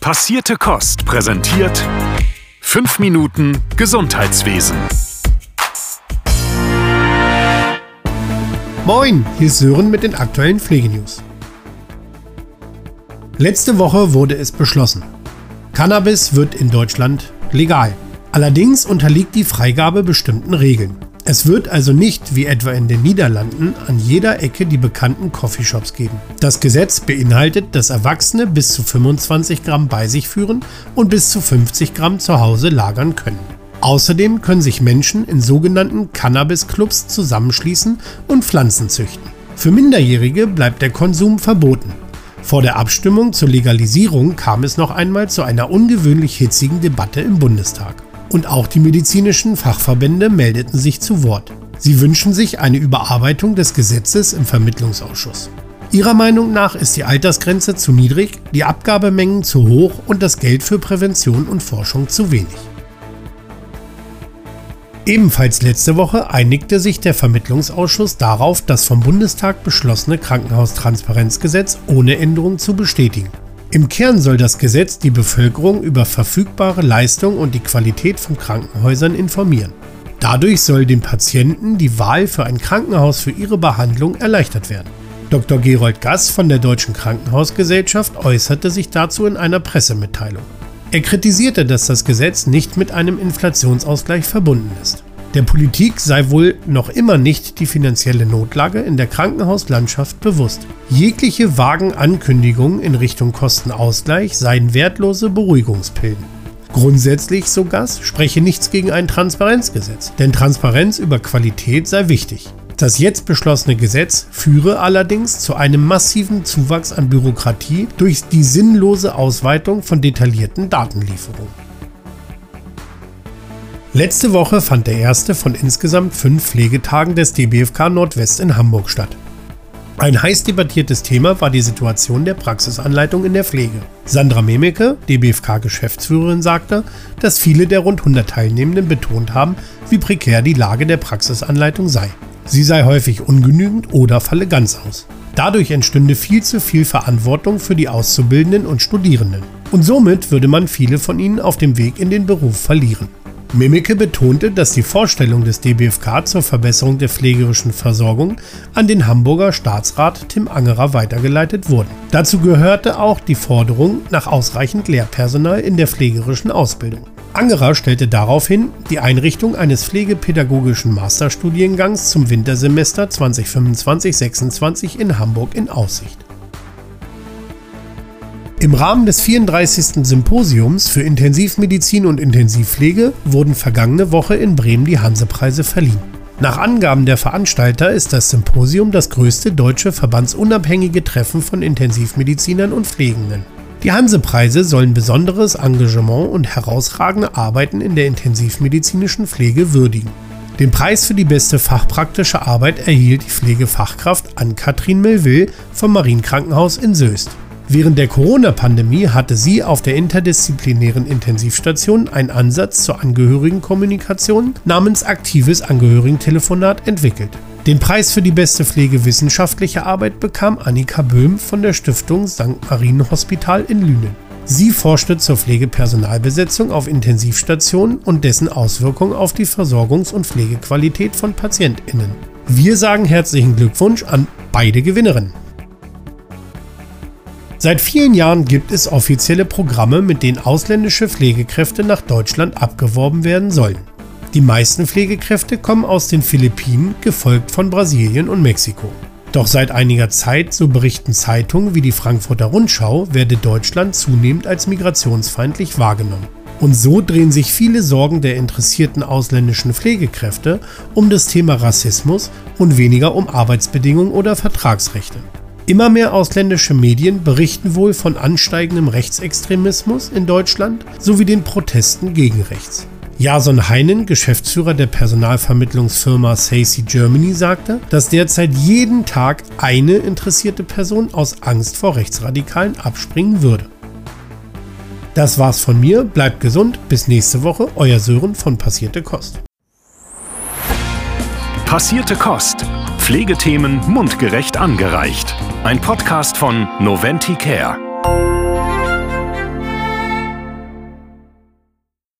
Passierte Kost präsentiert 5 Minuten Gesundheitswesen. Moin, hier ist Sören mit den aktuellen Pflegenews. Letzte Woche wurde es beschlossen. Cannabis wird in Deutschland legal. Allerdings unterliegt die Freigabe bestimmten Regeln. Es wird also nicht, wie etwa in den Niederlanden, an jeder Ecke die bekannten Coffeeshops geben. Das Gesetz beinhaltet, dass Erwachsene bis zu 25 Gramm bei sich führen und bis zu 50 Gramm zu Hause lagern können. Außerdem können sich Menschen in sogenannten Cannabis-Clubs zusammenschließen und Pflanzen züchten. Für Minderjährige bleibt der Konsum verboten. Vor der Abstimmung zur Legalisierung kam es noch einmal zu einer ungewöhnlich hitzigen Debatte im Bundestag. Und auch die medizinischen Fachverbände meldeten sich zu Wort. Sie wünschen sich eine Überarbeitung des Gesetzes im Vermittlungsausschuss. Ihrer Meinung nach ist die Altersgrenze zu niedrig, die Abgabemengen zu hoch und das Geld für Prävention und Forschung zu wenig. Ebenfalls letzte Woche einigte sich der Vermittlungsausschuss darauf, das vom Bundestag beschlossene Krankenhaustransparenzgesetz ohne Änderung zu bestätigen. Im Kern soll das Gesetz die Bevölkerung über verfügbare Leistungen und die Qualität von Krankenhäusern informieren. Dadurch soll den Patienten die Wahl für ein Krankenhaus für ihre Behandlung erleichtert werden. Dr. Gerold Gass von der Deutschen Krankenhausgesellschaft äußerte sich dazu in einer Pressemitteilung. Er kritisierte, dass das Gesetz nicht mit einem Inflationsausgleich verbunden ist. Der Politik sei wohl noch immer nicht die finanzielle Notlage in der Krankenhauslandschaft bewusst. Jegliche vagen Ankündigungen in Richtung Kostenausgleich seien wertlose Beruhigungspillen. Grundsätzlich, so Gass, spreche nichts gegen ein Transparenzgesetz, denn Transparenz über Qualität sei wichtig. Das jetzt beschlossene Gesetz führe allerdings zu einem massiven Zuwachs an Bürokratie durch die sinnlose Ausweitung von detaillierten Datenlieferungen. Letzte Woche fand der erste von insgesamt fünf Pflegetagen des DBFK Nordwest in Hamburg statt. Ein heiß debattiertes Thema war die Situation der Praxisanleitung in der Pflege. Sandra Memeke, DBFK-Geschäftsführerin, sagte, dass viele der rund 100 Teilnehmenden betont haben, wie prekär die Lage der Praxisanleitung sei. Sie sei häufig ungenügend oder falle ganz aus. Dadurch entstünde viel zu viel Verantwortung für die Auszubildenden und Studierenden. Und somit würde man viele von ihnen auf dem Weg in den Beruf verlieren. Mimike betonte, dass die Vorstellung des DBFK zur Verbesserung der pflegerischen Versorgung an den Hamburger Staatsrat Tim Angerer weitergeleitet wurden. Dazu gehörte auch die Forderung nach ausreichend Lehrpersonal in der pflegerischen Ausbildung. Angerer stellte daraufhin die Einrichtung eines pflegepädagogischen Masterstudiengangs zum Wintersemester 2025-26 in Hamburg in Aussicht. Im Rahmen des 34. Symposiums für Intensivmedizin und Intensivpflege wurden vergangene Woche in Bremen die Hansepreise verliehen. Nach Angaben der Veranstalter ist das Symposium das größte deutsche verbandsunabhängige Treffen von Intensivmedizinern und Pflegenden. Die Hansepreise sollen besonderes Engagement und herausragende Arbeiten in der intensivmedizinischen Pflege würdigen. Den Preis für die beste fachpraktische Arbeit erhielt die Pflegefachkraft Ann-Kathrin Melville vom Marienkrankenhaus in Söst. Während der Corona-Pandemie hatte sie auf der interdisziplinären Intensivstation einen Ansatz zur Angehörigenkommunikation namens aktives Angehörigentelefonat entwickelt. Den Preis für die beste pflegewissenschaftliche Arbeit bekam Annika Böhm von der Stiftung St. Marienhospital in Lünen. Sie forschte zur Pflegepersonalbesetzung auf Intensivstationen und dessen Auswirkungen auf die Versorgungs- und Pflegequalität von PatientInnen. Wir sagen herzlichen Glückwunsch an beide Gewinnerinnen. Seit vielen Jahren gibt es offizielle Programme, mit denen ausländische Pflegekräfte nach Deutschland abgeworben werden sollen. Die meisten Pflegekräfte kommen aus den Philippinen, gefolgt von Brasilien und Mexiko. Doch seit einiger Zeit, so berichten Zeitungen wie die Frankfurter Rundschau, werde Deutschland zunehmend als migrationsfeindlich wahrgenommen. Und so drehen sich viele Sorgen der interessierten ausländischen Pflegekräfte um das Thema Rassismus und weniger um Arbeitsbedingungen oder Vertragsrechte. Immer mehr ausländische Medien berichten wohl von ansteigendem Rechtsextremismus in Deutschland sowie den Protesten gegen rechts. Jason Heinen, Geschäftsführer der Personalvermittlungsfirma Sacy Germany, sagte, dass derzeit jeden Tag eine interessierte Person aus Angst vor Rechtsradikalen abspringen würde. Das war's von mir, bleibt gesund, bis nächste Woche, euer Sören von Passierte Kost. Passierte Kost. Pflegethemen mundgerecht angereicht. Ein Podcast von Noventi Care.